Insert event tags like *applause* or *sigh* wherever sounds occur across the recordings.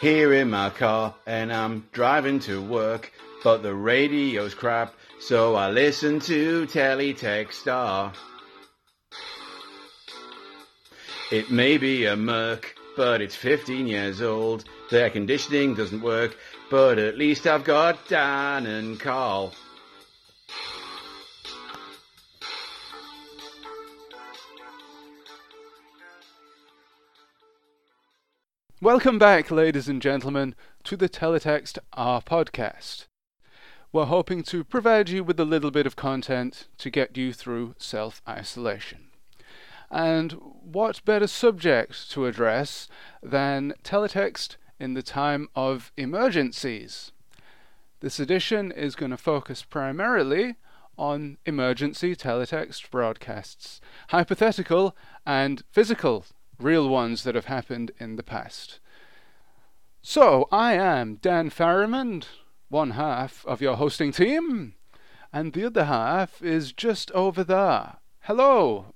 here in my car and I'm driving to work, but the radio's crap, so I listen to Teletext Star. It may be a Merc, but it's 15 years old. The air conditioning doesn't work, but at least I've got Dan and Carl. Welcome back, ladies and gentlemen, to the Teletext R podcast. We're hoping to provide you with a little bit of content to get you through self isolation. And what better subject to address than teletext in the time of emergencies? This edition is going to focus primarily on emergency teletext broadcasts, hypothetical and physical real ones that have happened in the past. So, I am Dan Farrimond, one half of your hosting team, and the other half is just over there. Hello.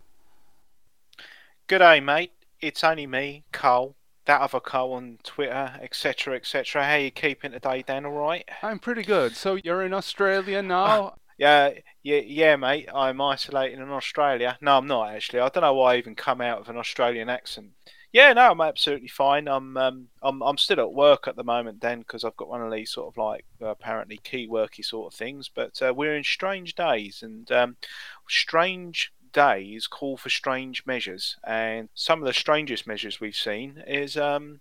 G'day, mate. It's only me, Cole. That other Cole on Twitter, etc., etc. How you keeping today, Dan? All right? I'm pretty good. So you're in Australia now? *laughs* Yeah, yeah, yeah, mate. I'm isolating in Australia. No, I'm not actually. I don't know why I even come out with an Australian accent. Yeah, no, I'm absolutely fine. I'm um, I'm I'm still at work at the moment, then, because I've got one of these sort of like uh, apparently key worky sort of things. But uh, we're in strange days, and um, strange days call for strange measures. And some of the strangest measures we've seen is um,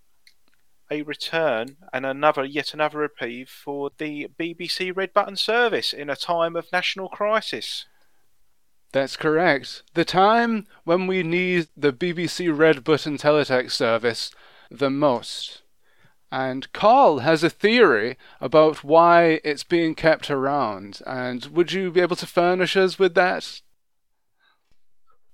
a return and another yet another reprieve for the BBC Red Button service in a time of national crisis. That's correct. The time when we need the BBC Red Button teletext service the most. And Carl has a theory about why it's being kept around. And would you be able to furnish us with that?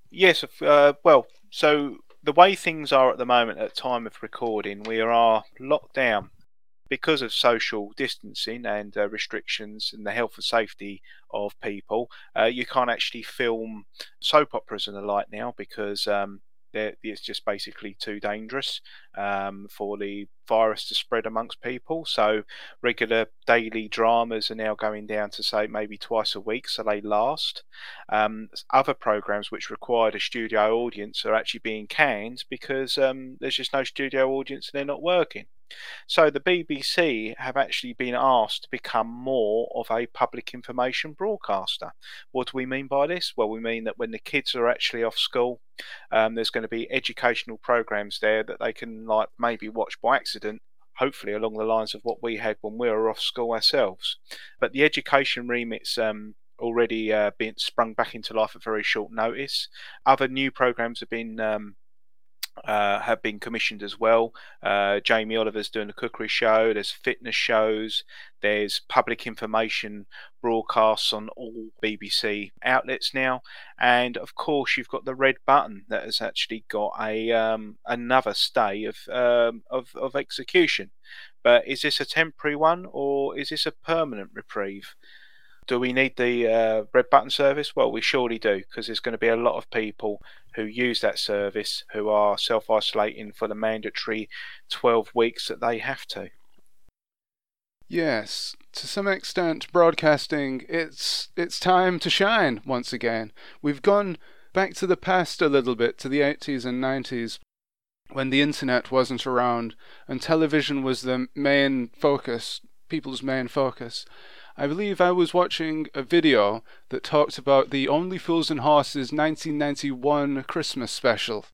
Yes, uh, well, so the way things are at the moment at time of recording, we are locked down because of social distancing and uh, restrictions and the health and safety of people. Uh, you can't actually film soap operas and the like now because um, it's just basically too dangerous um, for the virus to spread amongst people. So regular daily dramas are now going down to say maybe twice a week, so they last. Um, other programs which required a studio audience are actually being canned because um, there's just no studio audience and they're not working. So the BBC have actually been asked to become more of a public information broadcaster. What do we mean by this? Well, we mean that when the kids are actually off school, um, there's going to be educational programs there that they can like maybe watch by accident hopefully along the lines of what we had when we were off school ourselves. But the education remit's um, already uh, been sprung back into life at very short notice. Other new programs have been um, uh, have been commissioned as well. Uh, Jamie Oliver's doing a cookery show. There's fitness shows. There's public information broadcasts on all BBC outlets now, and of course you've got the red button that has actually got a um, another stay of, um, of of execution. But is this a temporary one or is this a permanent reprieve? Do we need the uh, red button service? Well, we surely do, because there's going to be a lot of people who use that service who are self isolating for the mandatory 12 weeks that they have to. Yes, to some extent, broadcasting it's it's time to shine once again. We've gone back to the past a little bit to the 80s and 90s when the internet wasn't around and television was the main focus, people's main focus. I believe I was watching a video that talked about the Only Fools and Horses 1991 Christmas special.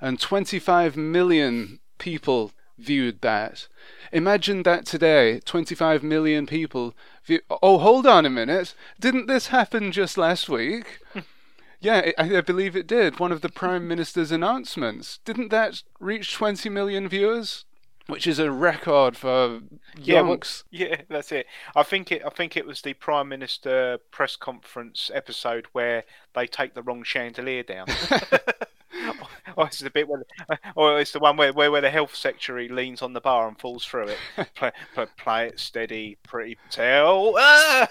And 25 million people viewed that. Imagine that today 25 million people view. Oh, hold on a minute. Didn't this happen just last week? *laughs* yeah, I, I believe it did. One of the Prime Minister's announcements. Didn't that reach 20 million viewers? Which is a record for yeah, well, yeah, that's it. I think it. I think it was the Prime Minister press conference episode where they take the wrong chandelier down. *laughs* *laughs* or it's the bit where, or it's the one where, where, where the health secretary leans on the bar and falls through it. *laughs* play, play, play it steady, pretty tell. Ah!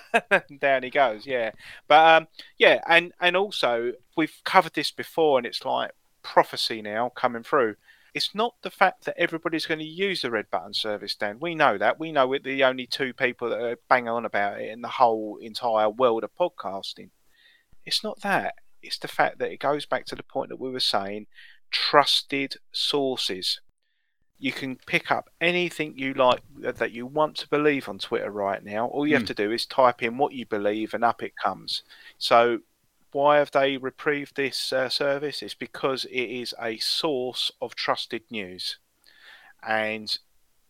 down he goes. Yeah, but um, yeah, and and also we've covered this before, and it's like prophecy now coming through It's not the fact that everybody's going to use the red button service, Dan. We know that. We know we're the only two people that are bang on about it in the whole entire world of podcasting. It's not that. It's the fact that it goes back to the point that we were saying trusted sources. You can pick up anything you like that you want to believe on Twitter right now. All you have Hmm. to do is type in what you believe, and up it comes. So, why have they reprieved this uh, service? It's because it is a source of trusted news, and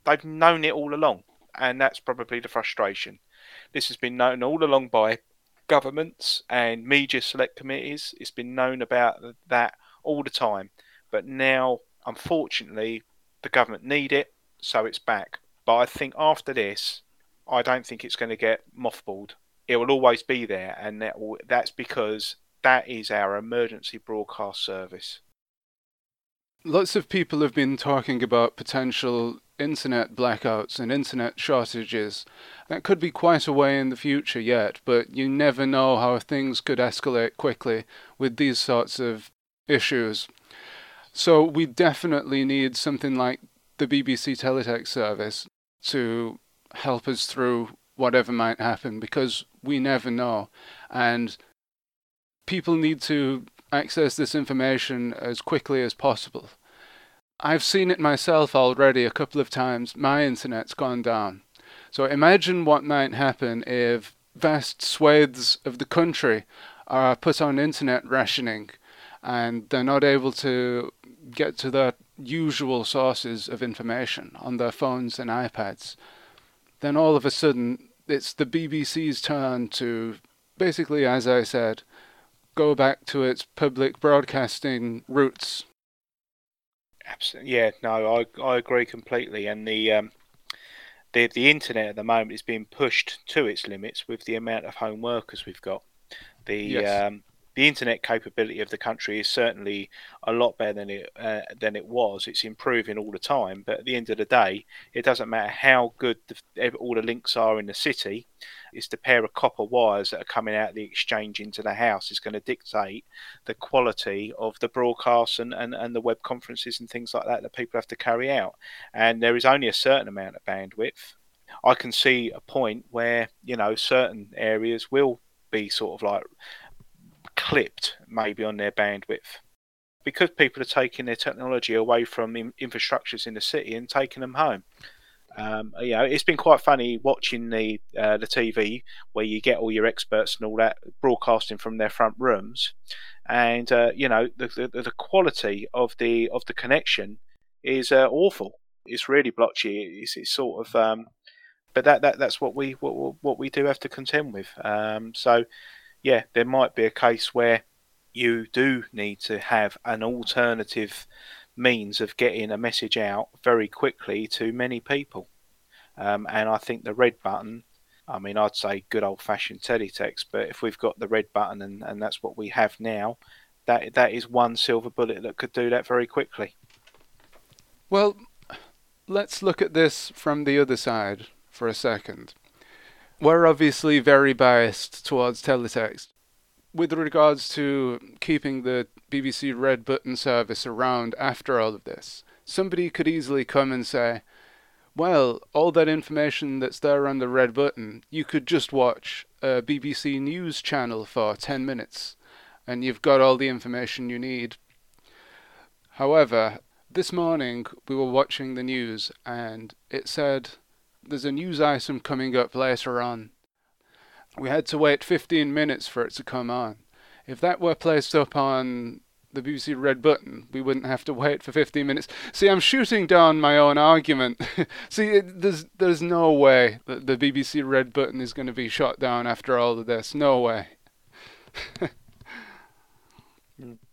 they've known it all along, and that's probably the frustration. This has been known all along by governments and media select committees. It's been known about that all the time, but now, unfortunately, the government need it, so it's back. But I think after this, I don't think it's going to get mothballed. It will always be there, and that will, that's because that is our emergency broadcast service. Lots of people have been talking about potential internet blackouts and internet shortages. That could be quite a way in the future yet, but you never know how things could escalate quickly with these sorts of issues. So we definitely need something like the BBC Teletext service to help us through whatever might happen because we never know. And people need to access this information as quickly as possible. I've seen it myself already a couple of times. My internet's gone down. So imagine what might happen if vast swathes of the country are put on internet rationing and they're not able to get to their usual sources of information on their phones and iPads. Then all of a sudden, it's the BBC's turn to basically, as I said, go back to its public broadcasting roots. Absolutely, yeah. No, I I agree completely. And the um, the the internet at the moment is being pushed to its limits with the amount of home workers we've got. The Yes. um, the internet capability of the country is certainly a lot better than it uh, than it was. It's improving all the time, but at the end of the day, it doesn't matter how good the, all the links are in the city. It's the pair of copper wires that are coming out of the exchange into the house is going to dictate the quality of the broadcasts and, and, and the web conferences and things like that that people have to carry out. And there is only a certain amount of bandwidth. I can see a point where you know certain areas will be sort of like clipped maybe on their bandwidth because people are taking their technology away from in- infrastructures in the city and taking them home. Um, you know, it's been quite funny watching the uh, the TV where you get all your experts and all that broadcasting from their front rooms, and uh, you know the, the the quality of the of the connection is uh, awful. It's really blotchy. It's, it's sort of, um, but that, that that's what we what, what we do have to contend with. Um, so yeah, there might be a case where you do need to have an alternative means of getting a message out very quickly to many people. Um, and I think the red button, I mean, I'd say good old fashioned teletext, but if we've got the red button and, and that's what we have now, that that is one silver bullet that could do that very quickly. Well, let's look at this from the other side for a second. We're obviously very biased towards teletext. With regards to keeping the BBC Red Button service around after all of this, somebody could easily come and say, well, all that information that's there on the red button, you could just watch a BBC News channel for 10 minutes, and you've got all the information you need. However, this morning we were watching the news and it said there's a news item coming up later on. We had to wait 15 minutes for it to come on. If that were placed up on the BBC Red Button, we wouldn't have to wait for 15 minutes. See, I'm shooting down my own argument. *laughs* See, it, there's there's no way that the BBC Red Button is going to be shot down after all of this. No way. *laughs*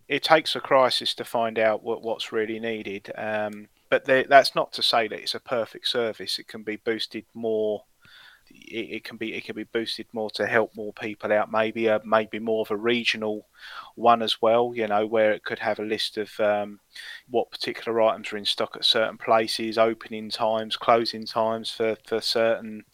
it takes a crisis to find out what, what's really needed. Um, but they, that's not to say that it's a perfect service. It can be boosted more. It, it can be it can be boosted more to help more people out. Maybe a maybe more of a regional one as well. You know where it could have a list of um, what particular items are in stock at certain places, opening times, closing times for, for certain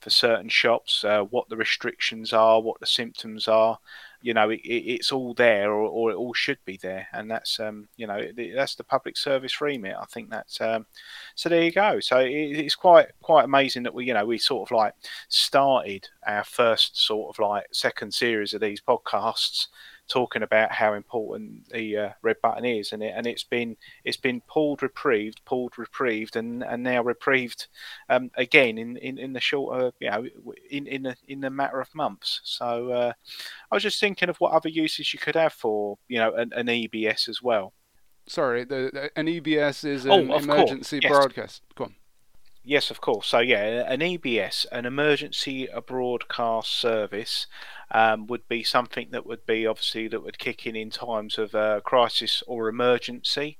for certain shops, uh, what the restrictions are, what the symptoms are. You know, it, it, it's all there, or, or, it all should be there, and that's um, you know that's the public service remit. I think that's um, so. There you go. So it, it's quite quite amazing that we you know we sort of like started our first sort of like second series of these podcasts talking about how important the uh, red button is, and it and it's been it's been pulled, reprieved, pulled, reprieved, and, and now reprieved um, again in, in, in the short uh, you know in in the in the matter of months. So uh, I was just thinking of what other uses you could have for you know an, an EBS as well. Sorry, the, the, an EBS is an oh, emergency yes. broadcast. Go on. Yes, of course. So yeah, an EBS, an emergency broadcast service, um, would be something that would be obviously that would kick in in times of uh, crisis or emergency,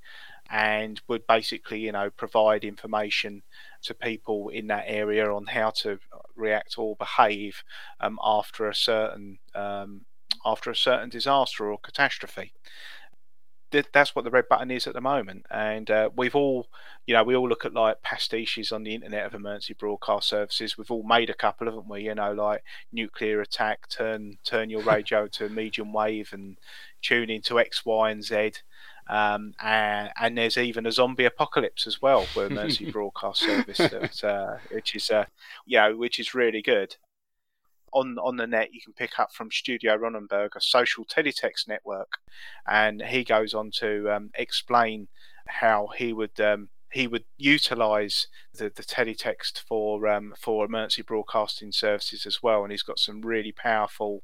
and would basically you know provide information to people in that area on how to react or behave um, after a certain um, after a certain disaster or catastrophe that's what the red button is at the moment. And uh, we've all, you know, we all look at like pastiches on the internet of emergency broadcast services. We've all made a couple, haven't we? You know, like nuclear attack, turn turn your *laughs* radio to medium wave and tune into X, Y, and Z. Um, and, and, there's even a zombie apocalypse as well for emergency *laughs* broadcast service, that, uh, which is, uh, you know, which is really good on on the net you can pick up from Studio Ronnenberg, a social teletext network, and he goes on to um, explain how he would um, he would utilize the, the teletext for um, for emergency broadcasting services as well, and he's got some really powerful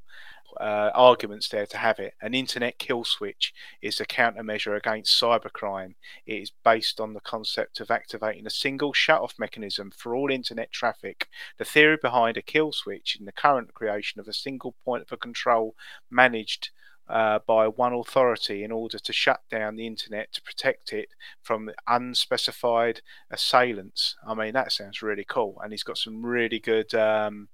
uh, arguments there to have it. An internet kill switch is a countermeasure against cybercrime. It is based on the concept of activating a single shut-off mechanism for all internet traffic. The theory behind a kill switch in the current creation of a single point of control managed uh, by one authority in order to shut down the internet to protect it from unspecified assailants. I mean, that sounds really cool, and he's got some really good um,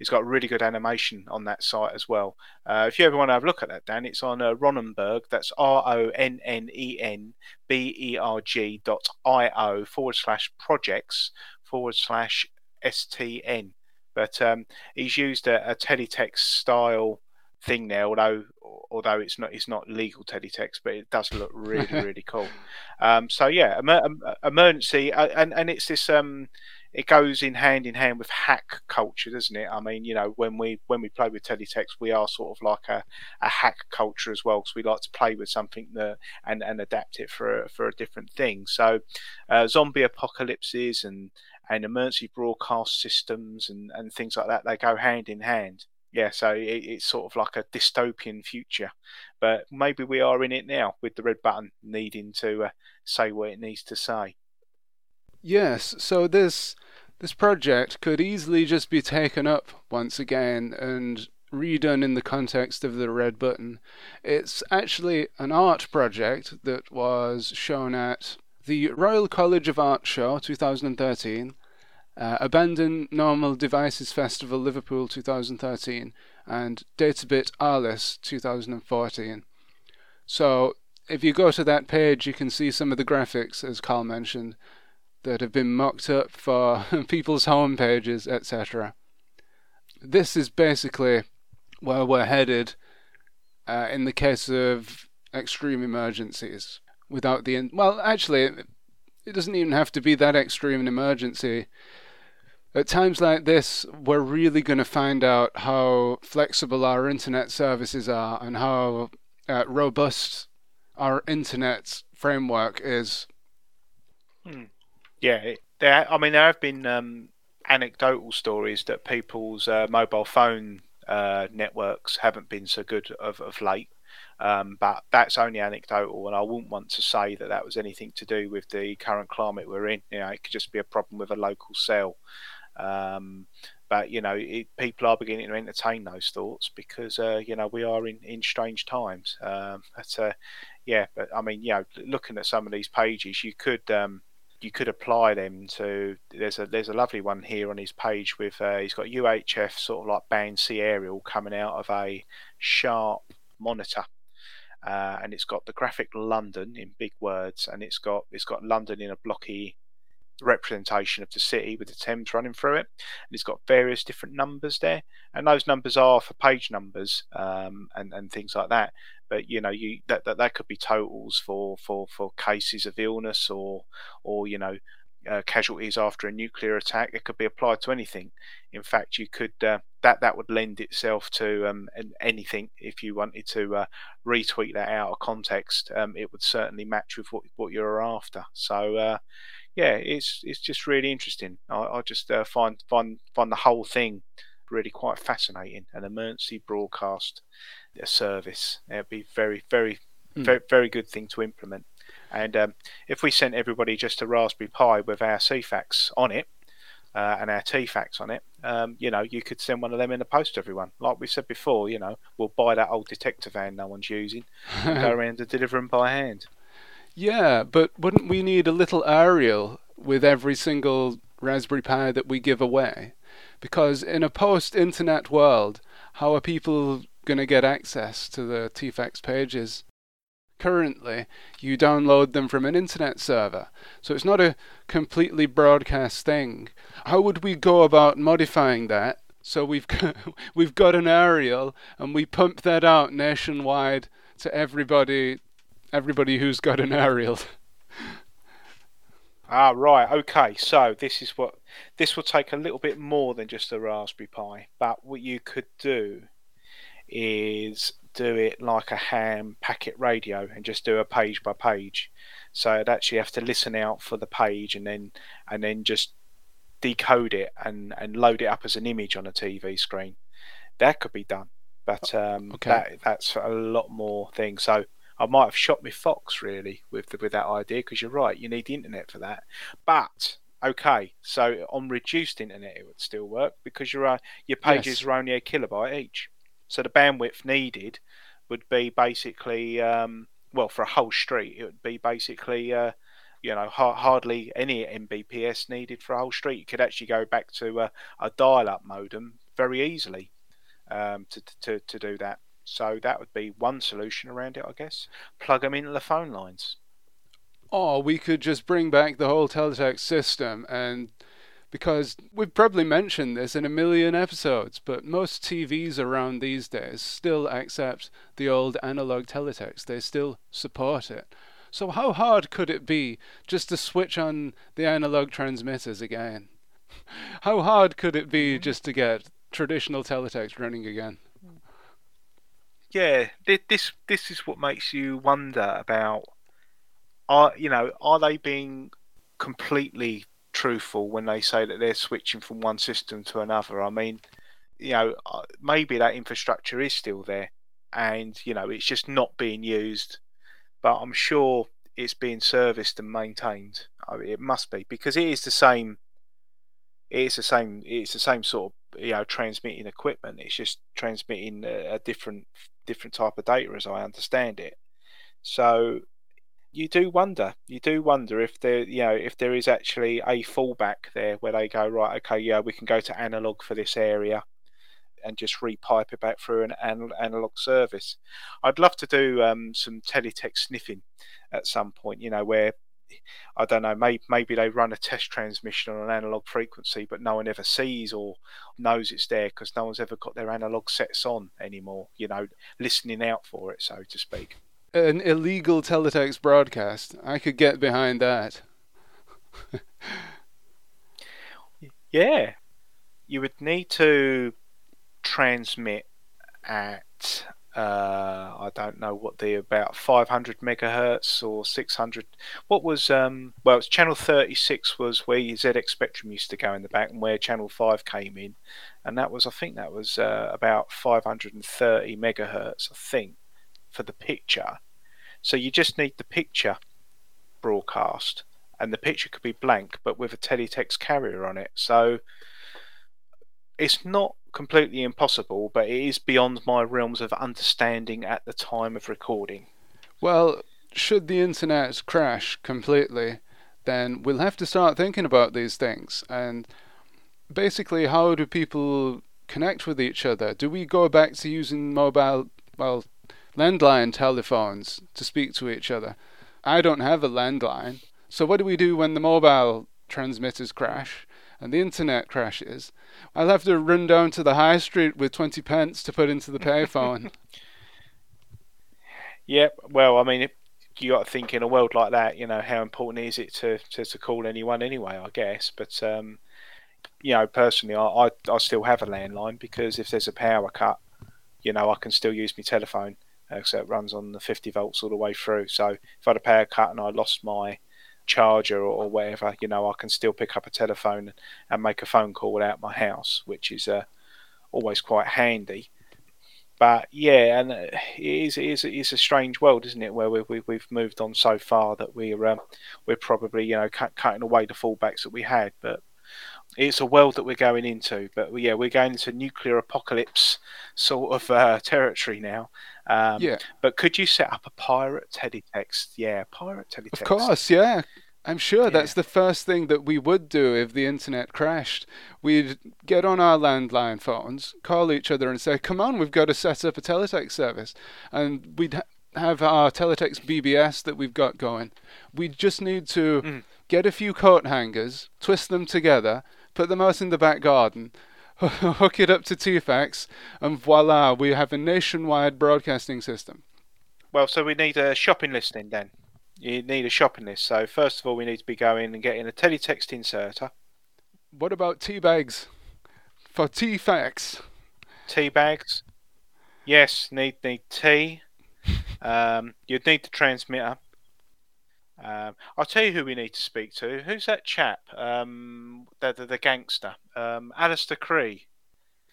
He's got really good animation on that site as well. Uh, if you ever want to have a look at that, Dan, it's on uh, Ronnenberg. That's R O N N E N B E R G dot I O forward slash projects forward slash S T N. But um, he's used a, a teletext style thing there, although although it's not it's not legal teletext, but it does look really *laughs* really cool. Um, so yeah, emergency, uh, and and it's this um, it goes in hand in hand with hack culture, doesn't it? I mean, you know, when we when we play with teletext, we are sort of like a, a hack culture as well, because we like to play with something that and, and adapt it for a, for a different thing. So, uh, zombie apocalypses and and emergency broadcast systems and, and things like that, they go hand in hand. Yeah, so it, it's sort of like a dystopian future, but maybe we are in it now with the red button needing to uh, say what it needs to say. Yes, so this this project could easily just be taken up once again and redone in the context of the red button. It's actually an art project that was shown at the Royal College of Art Show 2013, uh, Abandon Normal Devices Festival Liverpool 2013, and Databit Arles 2014. So if you go to that page, you can see some of the graphics, as Carl mentioned that have been mocked up for *laughs* people's home pages, etc. This is basically where we're headed uh, in the case of extreme emergencies. Without the in- well, actually, it doesn't even have to be that extreme an emergency. At times like this, we're really going to find out how flexible our internet services are and how uh, robust our internet framework is. Hmm. Yeah, there. I mean, there have been um, anecdotal stories that people's uh, mobile phone uh, networks haven't been so good of, of late. Um, but that's only anecdotal, and I wouldn't want to say that that was anything to do with the current climate we're in. You know, it could just be a problem with a local cell. Um, but you know, it, people are beginning to entertain those thoughts because uh, you know we are in, in strange times. Um, but uh, yeah, but I mean, you know, looking at some of these pages, you could um, you could apply them to. There's a there's a lovely one here on his page with uh, he's got UHF sort of like band C aerial coming out of a sharp monitor. Uh, and it's got the graphic London in big words, and it's got it's got London in a blocky representation of the city with the Thames running through it, and it's got various different numbers there, and those numbers are for page numbers um, and and things like that. But you know, you that, that that could be totals for for for cases of illness or or you know uh, casualties after a nuclear attack. It could be applied to anything. In fact, you could uh, that that would lend itself to um, anything if you wanted to uh, retweet that out of context. Um, it would certainly match with what what you're after. So uh, yeah, it's it's just really interesting. I, I just uh, find find find the whole thing really quite fascinating. An emergency broadcast service. It'd be very very mm. very very good thing to implement. And um, if we sent everybody just a Raspberry Pi with our Ceefax on it uh, and our Teefax on it, um, you know, you could send one of them in the post to everyone. Like we said before, you know, we'll buy that old detector van no one's using and go *laughs* around and deliver them by hand. Yeah, but wouldn't we need a little aerial with every single Raspberry Pi that we give away? Because in a post internet world, how are people going to get access to the Teefax pages? currently you download them from an internet server. So it's not a completely broadcast thing. How would we go about modifying that? So we've *laughs* got, we've got an aerial and we pump that out nationwide to everybody everybody who's got an aerial. *laughs* Ah, right. Okay. So this is what this will take a little bit more than just a Raspberry Pi, but what you could do is do it like a ham packet radio and just do a page by page. So I'd actually have to listen out for the page and then and then just decode it and, and load it up as an image on a TV screen. That could be done, but um, okay. that that's a lot more things. So I might have shot me fox really with the, with that idea because you're right, you need the internet for that. But okay, so on reduced internet it would still work because your uh, your pages yes. are only a kilobyte each. So the bandwidth needed would be basically, um, well, for a whole street, it would be basically, uh, you know, ha- hardly any Mbps needed for a whole street. You could actually go back to a, a dial-up modem very easily um, to, to to do that. So that would be one solution around it, I guess. Plug them into the phone lines. Or we could just bring back the whole teletext system and because we've probably mentioned this in a million episodes, but most TVs around these days still accept the old analog teletext. They still support it. So how hard could it be just to switch on the analog transmitters again? *laughs* how hard could it be mm-hmm. just to get traditional teletext running again? Yeah, this this is what makes you wonder about are you know are they being completely truthful when they say that they're switching from one system to another. I mean, you know, uh, maybe that infrastructure is still there, and you know, it's just not being used. But I'm sure it's being serviced and maintained. I mean, it must be because it is the same. It's the same. It's the same sort of you know transmitting equipment. It's just transmitting a, a different different type of data, as I understand it. So you do wonder. You do wonder if there, you know, if there is actually a fallback there where they go right. Okay, yeah, we can go to analog for this area, and just repipe it back through an analog service. I'd love to do um, some teletext sniffing at some point. You know, where I don't know, maybe maybe they run a test transmission on an analog frequency, but no one ever sees or knows it's there because no one's ever got their analog sets on anymore. You know, listening out for it, so to speak an illegal teletext broadcast. I could get behind that. yeah, you would need to transmit at uh, I don't know what the about 500 megahertz or 600. What was um well, it's channel 36 was where your ZX Spectrum used to go in the back, and where channel 5 came in, and that was I think that was uh, about 530 megahertz. I think for the picture. So you just need the picture broadcast, and the picture could be blank, but with a teletext carrier on it. So it's not completely impossible, but it is beyond my realms of understanding at the time of recording. Well, should the internet crash completely, then we'll have to start thinking about these things. And basically, how do people connect with each other? Do we go back to using mobile, well, landline telephones to speak to each other. I don't have a landline. So what do we do when the mobile transmitters crash and the internet crashes, I'll have to run down to the high street with 20 pence to put into the payphone. *laughs* Yep. Well, I mean, you got to think in a world like that, you know, how important is it to, to, to call anyone anyway? I guess, but um, you know, personally, I, I I still have a landline because if there's a power cut, you know, I can still use my telephone. Uh, it runs on the 50 volts all the way through. So if I had a power cut and I lost my charger or, or whatever, you know, I can still pick up a telephone and make a phone call out my house, which is uh, always quite handy. But yeah, and uh, it is, it is, it is a strange world, isn't it? Where we, we, have moved on so far that we're um, we're probably you know cut, cutting away the fallbacks that we had. But it's a world that we're going into. But yeah, we're going into nuclear apocalypse sort of uh, territory now. Um, yeah. But could you set up a pirate teletext? Yeah, pirate teletext. Of course, yeah. I'm sure yeah. that's the first thing that we would do if the internet crashed. We'd get on our landline phones, call each other, and say, "Come on, we've got to set up a teletext service," and we'd ha- have our teletext BBS that we've got going. We just need to mm. get a few coat hangers, twist them together, put them out in the back garden, *laughs* hook it up to Teefax, and voila, we have a nationwide broadcasting system. Well, so we need a shopping listing then you need a shopping list. So first of all, we need to be going and getting a teletext inserter. What about tea bags for tea facts? Tea bags. Yes, need need tea. *laughs* um, you'd need the transmitter. Um, I'll tell you who we need to speak to. Who's that chap? Um, the, the, the gangster, um, Alistair Cree.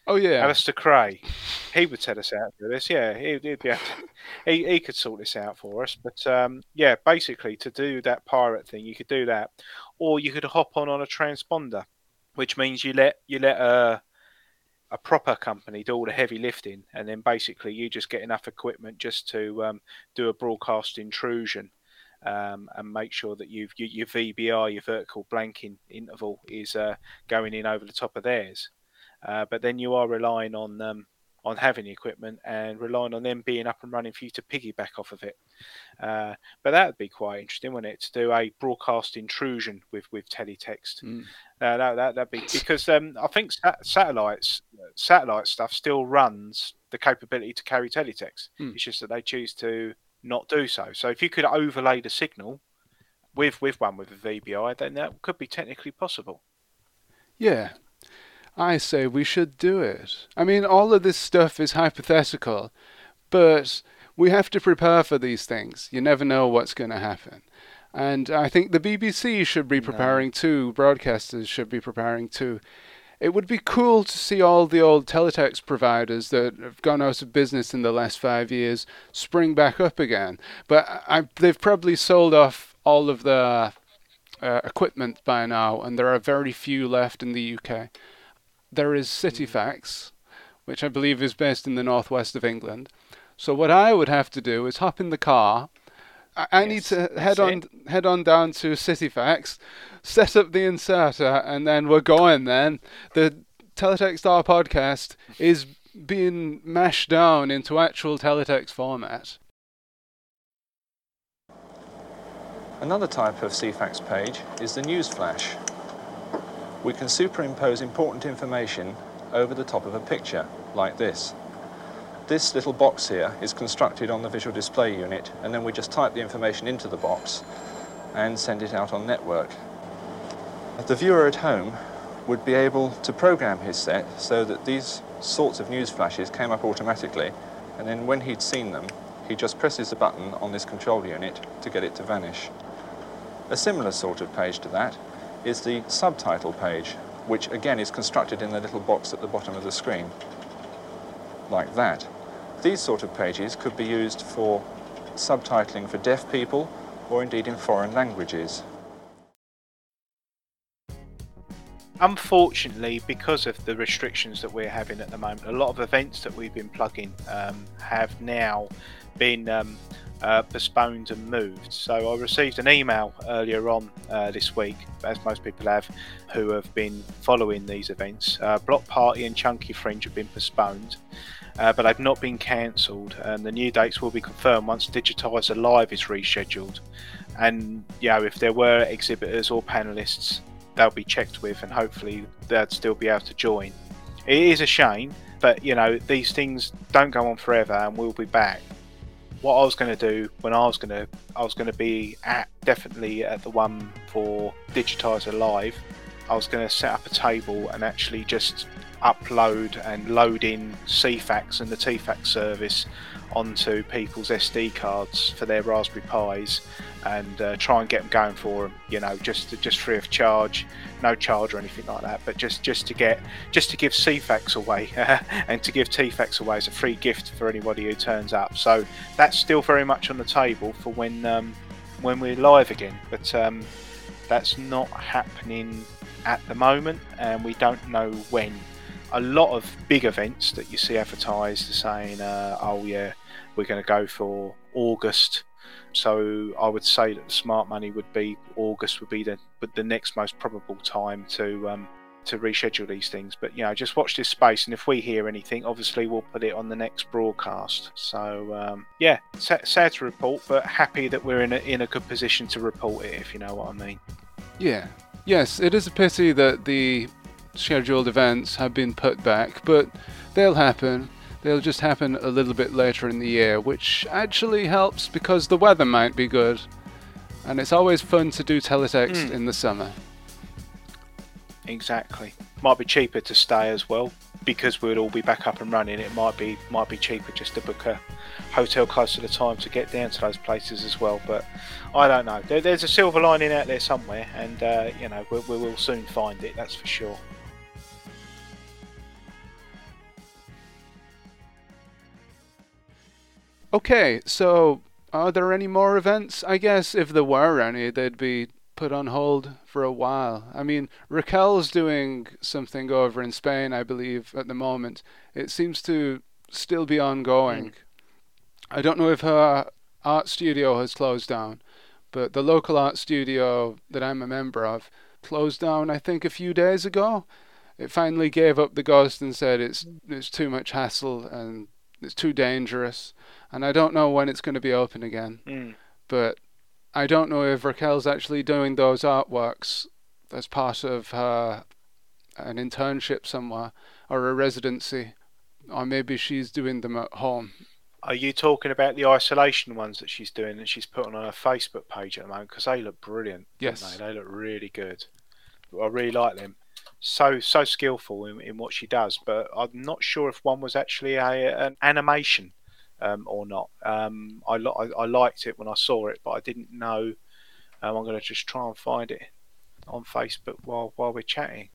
Oh yeah, Alistair Cray. He would set us out for this. Yeah, he'd, he'd be able to, he he could sort this out for us. But um, yeah, basically to do that pirate thing, you could do that, or you could hop on on a transponder, which means you let you let a a proper company do all the heavy lifting, and then basically you just get enough equipment just to um, do a broadcast intrusion. Um, and make sure that you've, you, your VBI, your vertical blanking interval, is uh, going in over the top of theirs. Uh, but then you are relying on um, on having equipment and relying on them being up and running for you to piggyback off of it. Uh, but that would be quite interesting, wouldn't it, to do a broadcast intrusion with with teletext? Mm. Uh, that that would be because um, I think sat- satellites satellite stuff still runs the capability to carry teletext. Mm. It's just that they choose to not do so. So if you could overlay the signal with with one with a VBI, then that could be technically possible. Yeah, I say we should do it. I mean, all of this stuff is hypothetical, but we have to prepare for these things. You never know what's going to happen. And I think the BBC should be preparing no. too, broadcasters should be preparing too. It would be cool to see all the old teletext providers that have gone out of business in the last five years spring back up again. But I, they've probably sold off all of the uh, equipment by now, and there are very few left in the UK there is CityFax, which I believe is based in the northwest of England. So what I would have to do is hop in the car. I, I yes, need to head on it. head on down to CityFax, set up the inserter, and then we're going. Then the Teletext R podcast is being mashed down into actual teletext format. Another type of Ceefax page is the news flash we can superimpose important information over the top of a picture, like this. This little box here is constructed on the visual display unit, and then we just type the information into the box and send it out on network. The viewer at home would be able to program his set so that these sorts of news flashes came up automatically, and then when he'd seen them, he just presses the button on this control unit to get it to vanish. A similar sort of page to that is the subtitle page, which again is constructed in the little box at the bottom of the screen, like that. These sort of pages could be used for subtitling for deaf people or indeed in foreign languages. Unfortunately, because of the restrictions that we're having at the moment, a lot of events that we've been plugging um, have now been um, uh, postponed and moved. So I received an email earlier on uh, this week, as most people have, who have been following these events. Uh, Block Party and Chunky Fringe have been postponed, uh, but they've not been cancelled, and the new dates will be confirmed once Digitiser Live is rescheduled. And you know, if there were exhibitors or panelists they'll be checked with, and hopefully they'll still be able to join. It is a shame, but you know these things don't go on forever, and we'll be back. What I was going to do when I was going to, I was going to be at definitely at the one for Digitiser Live. I was going to set up a table and actually just upload and load in Ceefax and the Teefax service onto people's SD cards for their Raspberry Pis and uh, try and get them going for them. You know, just just free of charge, no charge or anything like that, but just just to get just to give Ceefax away *laughs* and to give Teefax away as a free gift for anybody who turns up. So that's still very much on the table for when um, when we're live again, but um, that's not happening at the moment, and we don't know when a lot of big events that you see advertised saying, uh, "Oh yeah, we're going to go for August." So I would say that the smart money would be August would be the but the next most probable time to um, to reschedule these things. But you know, just watch this space, and if we hear anything, obviously we'll put it on the next broadcast. So um, yeah, sad, sad to report, but happy that we're in a in a good position to report it, if you know what I mean. Yeah. Yes, it is a pity that the scheduled events have been put back, but they'll happen. They'll just happen a little bit later in the year, which actually helps because the weather might be good. And it's always fun to do teletext Mm. in the summer. Exactly. Might be cheaper to stay as well because we'll all be back up and running. It might be might be cheaper just to book a hotel close to the time to get down to those places as well. But I don't know. There, there's a silver lining out there somewhere, and uh, you know we, we will soon find it. That's for sure. Okay, so are there any more events? I guess if there were any, they'd be put on hold for a while. I mean, Raquel's doing something over in Spain, I believe, at the moment. It seems to still be ongoing. Hmm. I don't know if her art studio has closed down, but the local art studio that I'm a member of closed down, I think, a few days ago. It finally gave up the ghost and said it's it's too much hassle and it's too dangerous and I don't know when it's going to be open again. Mm. But I don't know if Raquel's actually doing those artworks as part of her an internship somewhere or a residency, or maybe she's doing them at home. Are you talking about the isolation ones that she's doing and she's putting on her Facebook page at the moment? Because they look brilliant. Yes. they? they look really good. I really like them. So so skillful in, in what she does, but I'm not sure if one was actually a an animation um, or not. Um, I, I I liked it when I saw it, but I didn't know. Um, I'm going to just try and find it on Facebook while while we're chatting.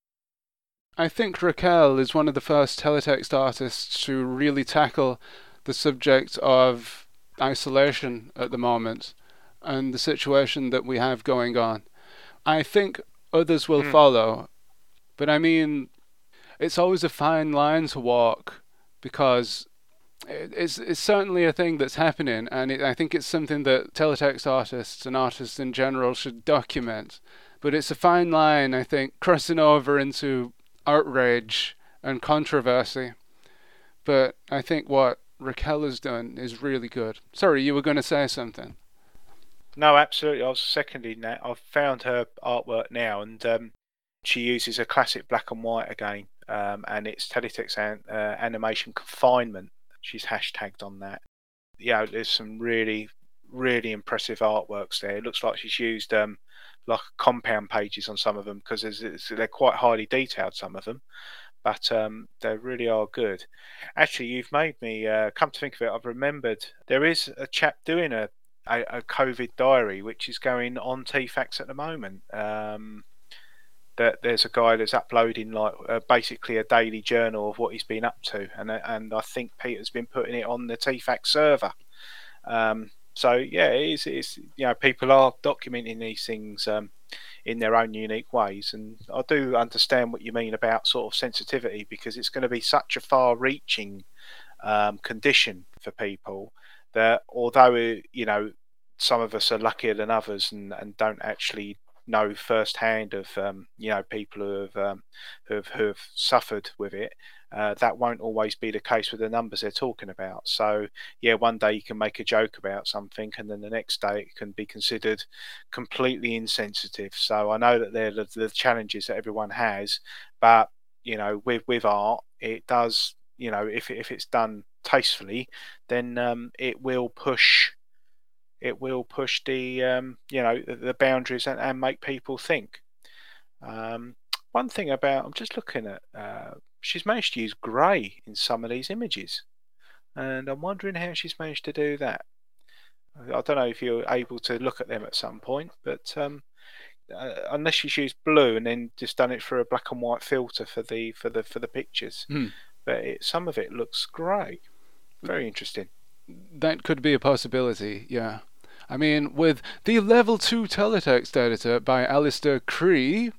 I think Raquel is one of the first teletext artists to really tackle the subject of isolation at the moment and the situation that we have going on. I think others will Hmm. follow, but I mean, it's always a fine line to walk because it's it's certainly a thing that's happening, and it, I think it's something that teletext artists and artists in general should document. But it's a fine line, I think, crossing over into outrage and controversy. But I think what Raquel has done is really good. Sorry, you were going to say something. No, absolutely. I was seconding that. I've found her artwork now, and um, she uses a classic black and white again, um, and it's Teletext an, uh, animation confinement. She's hashtagged on that. Yeah, there's some really, really impressive artworks there. It looks like she's used um, like compound pages on some of them because they're quite highly detailed. Some of them, but um, they really are good. Actually, you've made me uh, come to think of it. I've remembered there is a chap doing a a, a COVID diary, which is going on Teefax at the moment. Um, that there's a guy that's uploading like uh, basically a daily journal of what he's been up to, and uh, and I think Peter's been putting it on the Teefax server. Um, so yeah, it is, it's you know people are documenting these things um, in their own unique ways, and I do understand what you mean about sort of sensitivity because it's going to be such a far-reaching um, condition for people that although uh, you know some of us are luckier than others and, and don't actually know firsthand of um, you know people who have um, who have who have suffered with it. Uh, that won't always be the case with the numbers they're talking about. So yeah, one day you can make a joke about something, and then the next day it can be considered completely insensitive. So I know that they're the, the challenges that everyone has, but you know, with with art, it does. You know, if if it's done tastefully, then um, it will push it will push the um, you know the, the boundaries and, and, make people think. Um, one thing about I'm just looking at uh, she's managed to use grey in some of these images, and I'm wondering how she's managed to do that. I don't know if you're able to look at them at some point, but um, uh, unless she's used blue and then just done it for a black and white filter for the for the for the pictures, mm. but it, some of it looks grey. Very interesting. That could be a possibility, yeah. I mean, with the level 2 teletext editor by Alistair Cree,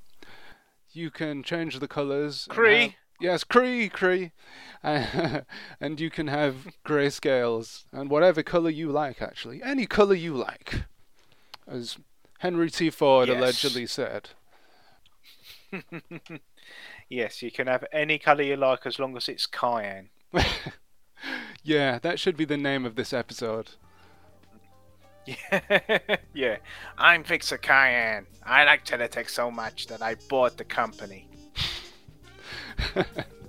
you can change the colors. Cree? Yes, Cree, Cree. *laughs* and you can have grayscales and whatever color you like, actually. Any color you like. As Henry T. Ford yes. allegedly said. *laughs* yes, you can have any color you like as long as it's cayenne. *laughs* yeah, that should be the name of this episode. Yeah, *laughs* yeah. I'm Fixer Cayenne. I like Teletext so much that I bought the company. *laughs*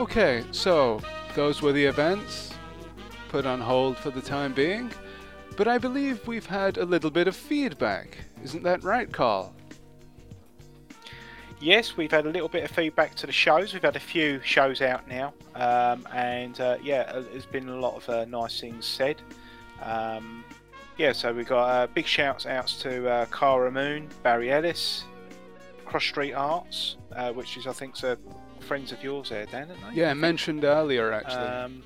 Okay, so those were the events put on hold for the time being, but I believe we've had a little bit of feedback. Isn't that right, Carl? Yes, we've had a little bit of feedback to the shows. We've had a few shows out now, um, and uh, yeah, uh, there's been a lot of uh, nice things said. Um, yeah, so we've got uh, big shouts outs to uh, Cara Moon, Barry Ellis, Cross Street Arts, uh, which is I think a friends of yours there, Dan, aren't they? Yeah, mentioned earlier actually. Um,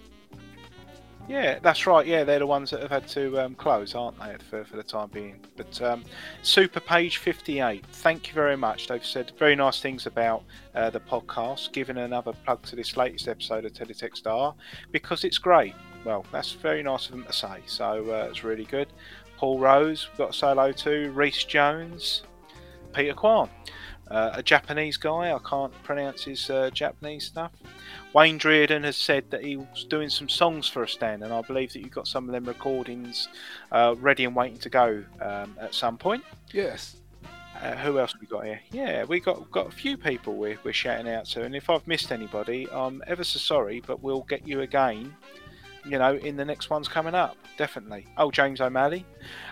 yeah, that's right. Yeah, they're the ones that have had to um, close, aren't they, for, for the time being? But um, Super Page 58, thank you very much. They've said very nice things about uh, the podcast, giving another plug to this latest episode of Teletext R because it's great. Well, that's very nice of them to say. So uh, it's really good. Paul Rose, we've got solo too. Reese Jones, Peter Kwan uh, a Japanese guy. I can't pronounce his uh, Japanese stuff. Wayne Drieden has said that he was doing some songs for us, Dan, and I believe that you've got some of them recordings uh, ready and waiting to go um, at some point. Yes. Uh, who else we got here? Yeah, we got got a few people we're, we're shouting out to, and if I've missed anybody, I'm ever so sorry, but we'll get you again you know, in the next ones coming up. Definitely. Oh, James O'Malley.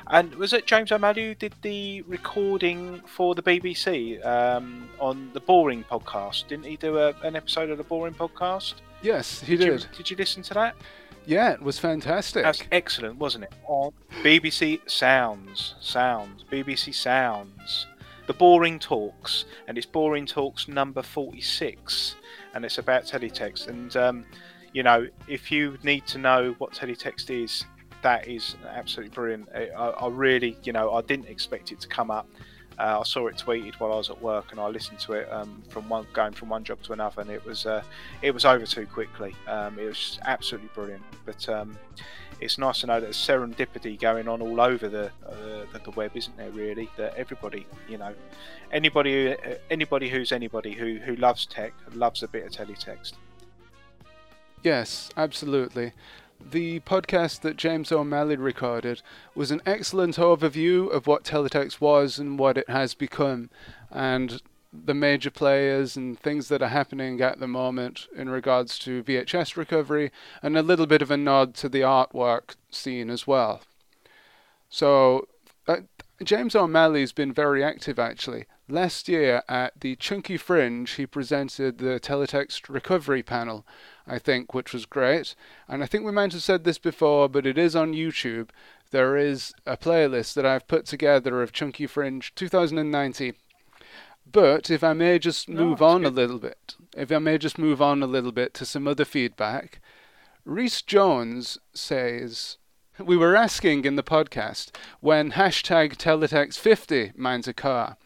And was it James O'Malley who did the recording for the BBC um, on the Boring podcast? Didn't he do a, an episode of the Boring podcast? Yes, he did. Did you, did you listen to that? Yeah, it was fantastic. That's excellent, wasn't it? On BBC Sounds. Sounds. BBC Sounds. The Boring Talks. And it's Boring Talks number 46. And it's about teletext. And um, you know, if you need to know what teletext is, that is absolutely brilliant. I, I really, you know, I didn't expect it to come up. Uh, I saw it tweeted while I was at work, and I listened to it um, from one going from one job to another, and it was uh, it was over too quickly. Um, it was absolutely brilliant. But um, it's nice to know that there's serendipity going on all over the, uh, the, the web, isn't there? Really, that everybody, you know, anybody anybody who's anybody who who loves tech loves a bit of teletext. Yes, absolutely. The podcast that James O'Malley recorded was an excellent overview of what Teletext was and what it has become, and the major players and things that are happening at the moment in regards to VHS recovery, and a little bit of a nod to the artwork scene as well. So, uh, James O'Malley's been very active actually. Last year at the Chunky Fringe, he presented the Teletext Recovery Panel, I think, which was great. And I think we might have said this before, but it is on YouTube. There is a playlist that I've put together of Chunky Fringe 2090. But if I may just move that's on a little bit, if I may just move on a little bit to some other feedback, Reese Jones says, We were asking in the podcast when hashtag Teletext50 minds a car.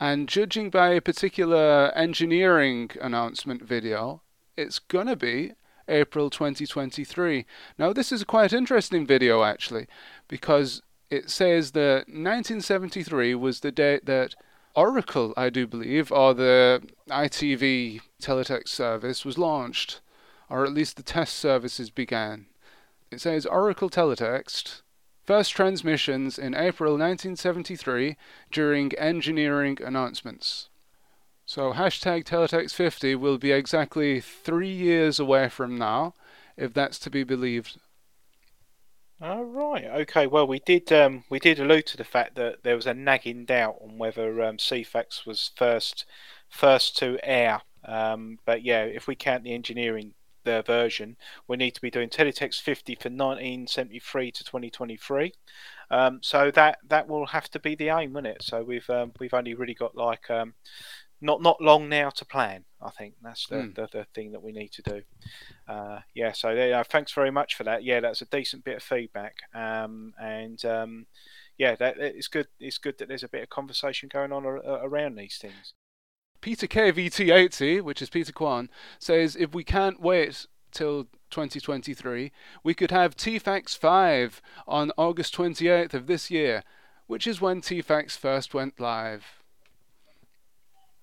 And judging by a particular engineering announcement video, it's gonna be April 2023. Now, this is a quite interesting video actually, because it says that 1973 was the date that Oracle, I do believe, or the ITV teletext service was launched, or at least the test services began. It says Oracle Teletext, first transmissions in April 1973 during engineering announcements. So hashtag Teletext50 will be exactly three years away from now, if that's to be believed. Oh right, okay. Well, we did um, we did allude to the fact that there was a nagging doubt on whether um, Ceefax was first first to air. Um, but yeah, if we count the engineering the version, we need to be doing Teletext 50 for 1973 to 2023. Um, so that that will have to be the aim, won't it? So we've um, we've only really got like um, not not long now to plan. I think that's the, Mm. the, the thing that we need to do. Uh, yeah. So yeah, thanks very much for that. Yeah, that's a decent bit of feedback. Um, and um, yeah, that it's good. It's good that there's a bit of conversation going on ar- around these things. Peter KVT80, which is Peter Kwan, says if we can't wait till 2023, we could have Teefax 5 on August 28th of this year, which is when Teefax first went live.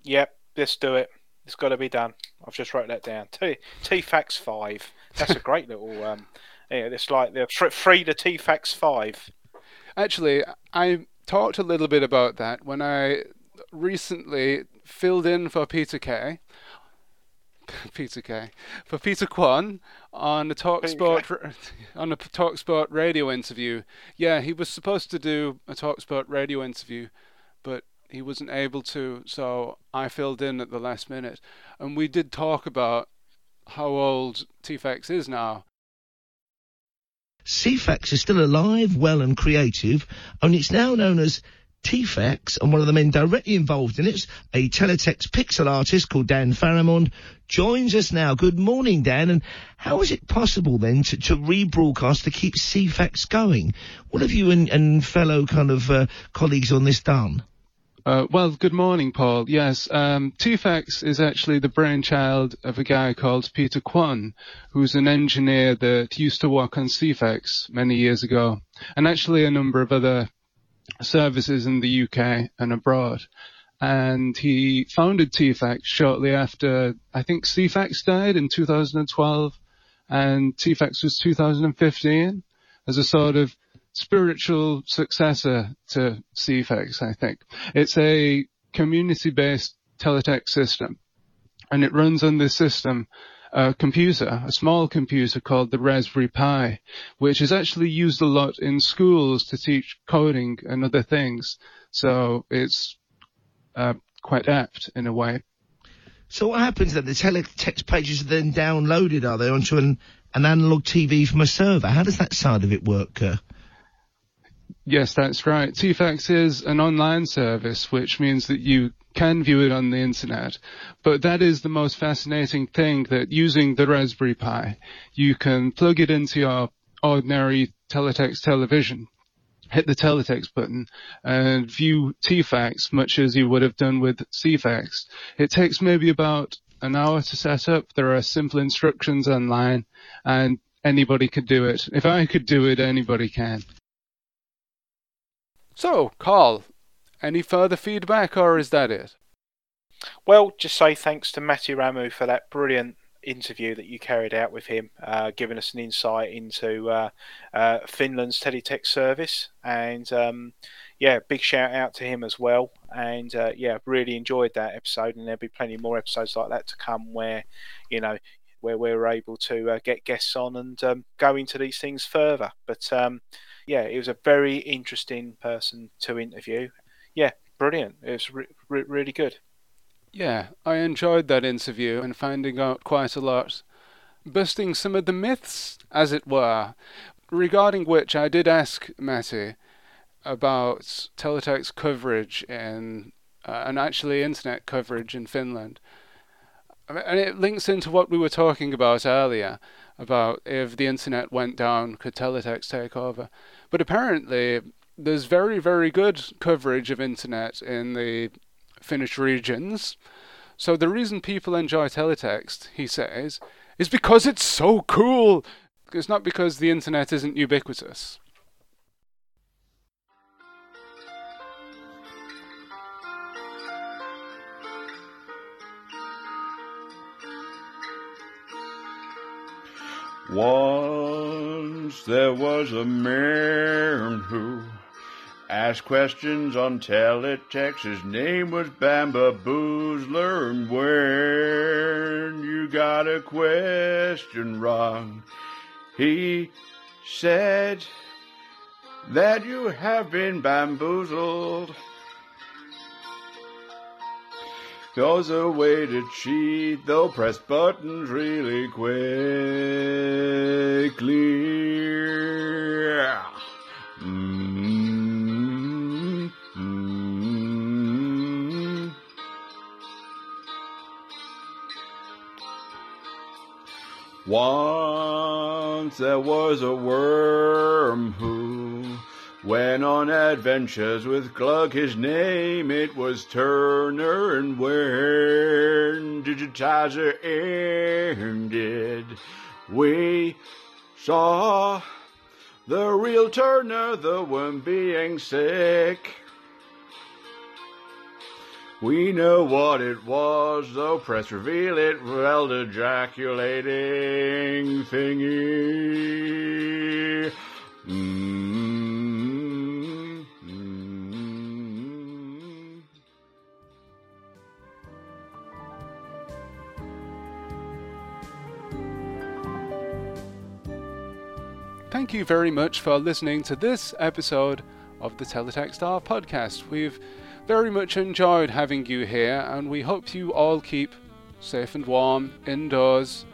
Yep, let's do it. It's got to be done. I've just wrote that down. T Teefax five. That's a *laughs* great little. Um, yeah, it's like the free the Teefax five. Actually, I talked a little bit about that when I recently filled in for Peter K. Peter K. For Peter Kwan on a Talksport on a Talksport radio interview. Yeah, he was supposed to do a Talksport radio interview, but he wasn't able to, so I filled in at the last minute. And we did talk about how old Teefax is now. Ceefax is still alive, well and creative, only it's now known as Teefax, and one of the men directly involved in it, a teletext pixel artist called Dan Farrimond, joins us now. Good morning, Dan, and how is it possible then to, to rebroadcast to keep Ceefax going? What have you and, and fellow kind of uh, colleagues on this done? Uh, well, good morning, Paul. Yes, um, is actually the brainchild of a guy called Peter Kwan, who's an engineer that used to work on Ceefax many years ago, and actually a number of other services in the UK and abroad. And he founded Teefax shortly after, I think Ceefax died in 2012, and Teefax was 2015 as a sort of spiritual successor to Ceefax, I think. It's a community-based teletext system, and it runs on this system a computer, a small computer called the Raspberry Pi, which is actually used a lot in schools to teach coding and other things. So it's uh, quite apt in a way. So what happens then? The teletext pages are then downloaded, are they, onto an, an analog TV from a server? How does that side of it work? Uh? Yes, that's right. Teefax is an online service, which means that you can view it on the internet. But that is the most fascinating thing that using the Raspberry Pi, you can plug it into your ordinary teletext television, hit the teletext button and view Teefax much as you would have done with Ceefax. It takes maybe about an hour to set up. There are simple instructions online and anybody could do it. If I could do it, anybody can. So, Carl, any further feedback or is that it? Well, just say thanks to Matty Ramu for that brilliant interview that you carried out with him, uh, giving us an insight into uh, uh, Finland's teletext service. And um, yeah, big shout out to him as well. And uh, yeah, really enjoyed that episode. And there'll be plenty more episodes like that to come where, you know, where we're able to uh, get guests on and um, go into these things further. But um, yeah, it was a very interesting person to interview. Yeah, brilliant. It was re- re- really good. Yeah, I enjoyed that interview and finding out quite a lot, busting some of the myths, as it were, regarding which I did ask Matty about teletext coverage in uh, and actually internet coverage in Finland. And it links into what we were talking about earlier about if the internet went down, could teletext take over? But apparently, there's very, very good coverage of internet in the Finnish regions. So the reason people enjoy teletext, he says, is because it's so cool. It's not because the internet isn't ubiquitous. Once there was a man who asked questions on teletext. His name was Bamba Boozler, and when you got a question wrong, he said that you have been bamboozled. Cause a way to cheat, they'll press buttons really quickly. Once there was a worm who Went on adventures with Glug, his name it was Turner, and when Digitiser ended, we saw the real Turner, the one being sick. We know what it was, though press reveal it, well, ejaculating thingy. Mm. thank you very much for listening to this episode of the Teletext R podcast. We've very much enjoyed having you here, and we hope you all keep safe and warm indoors,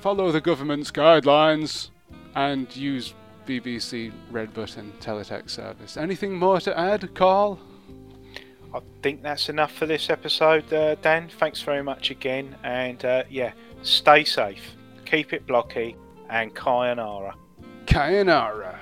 follow the government's guidelines, and use BBC Red Button Teletext service. Anything more to add, Carl? I think that's enough for this episode, uh, Dan. Thanks very much again, and uh, yeah, stay safe, keep it blocky, and Kayanara. Kayanara.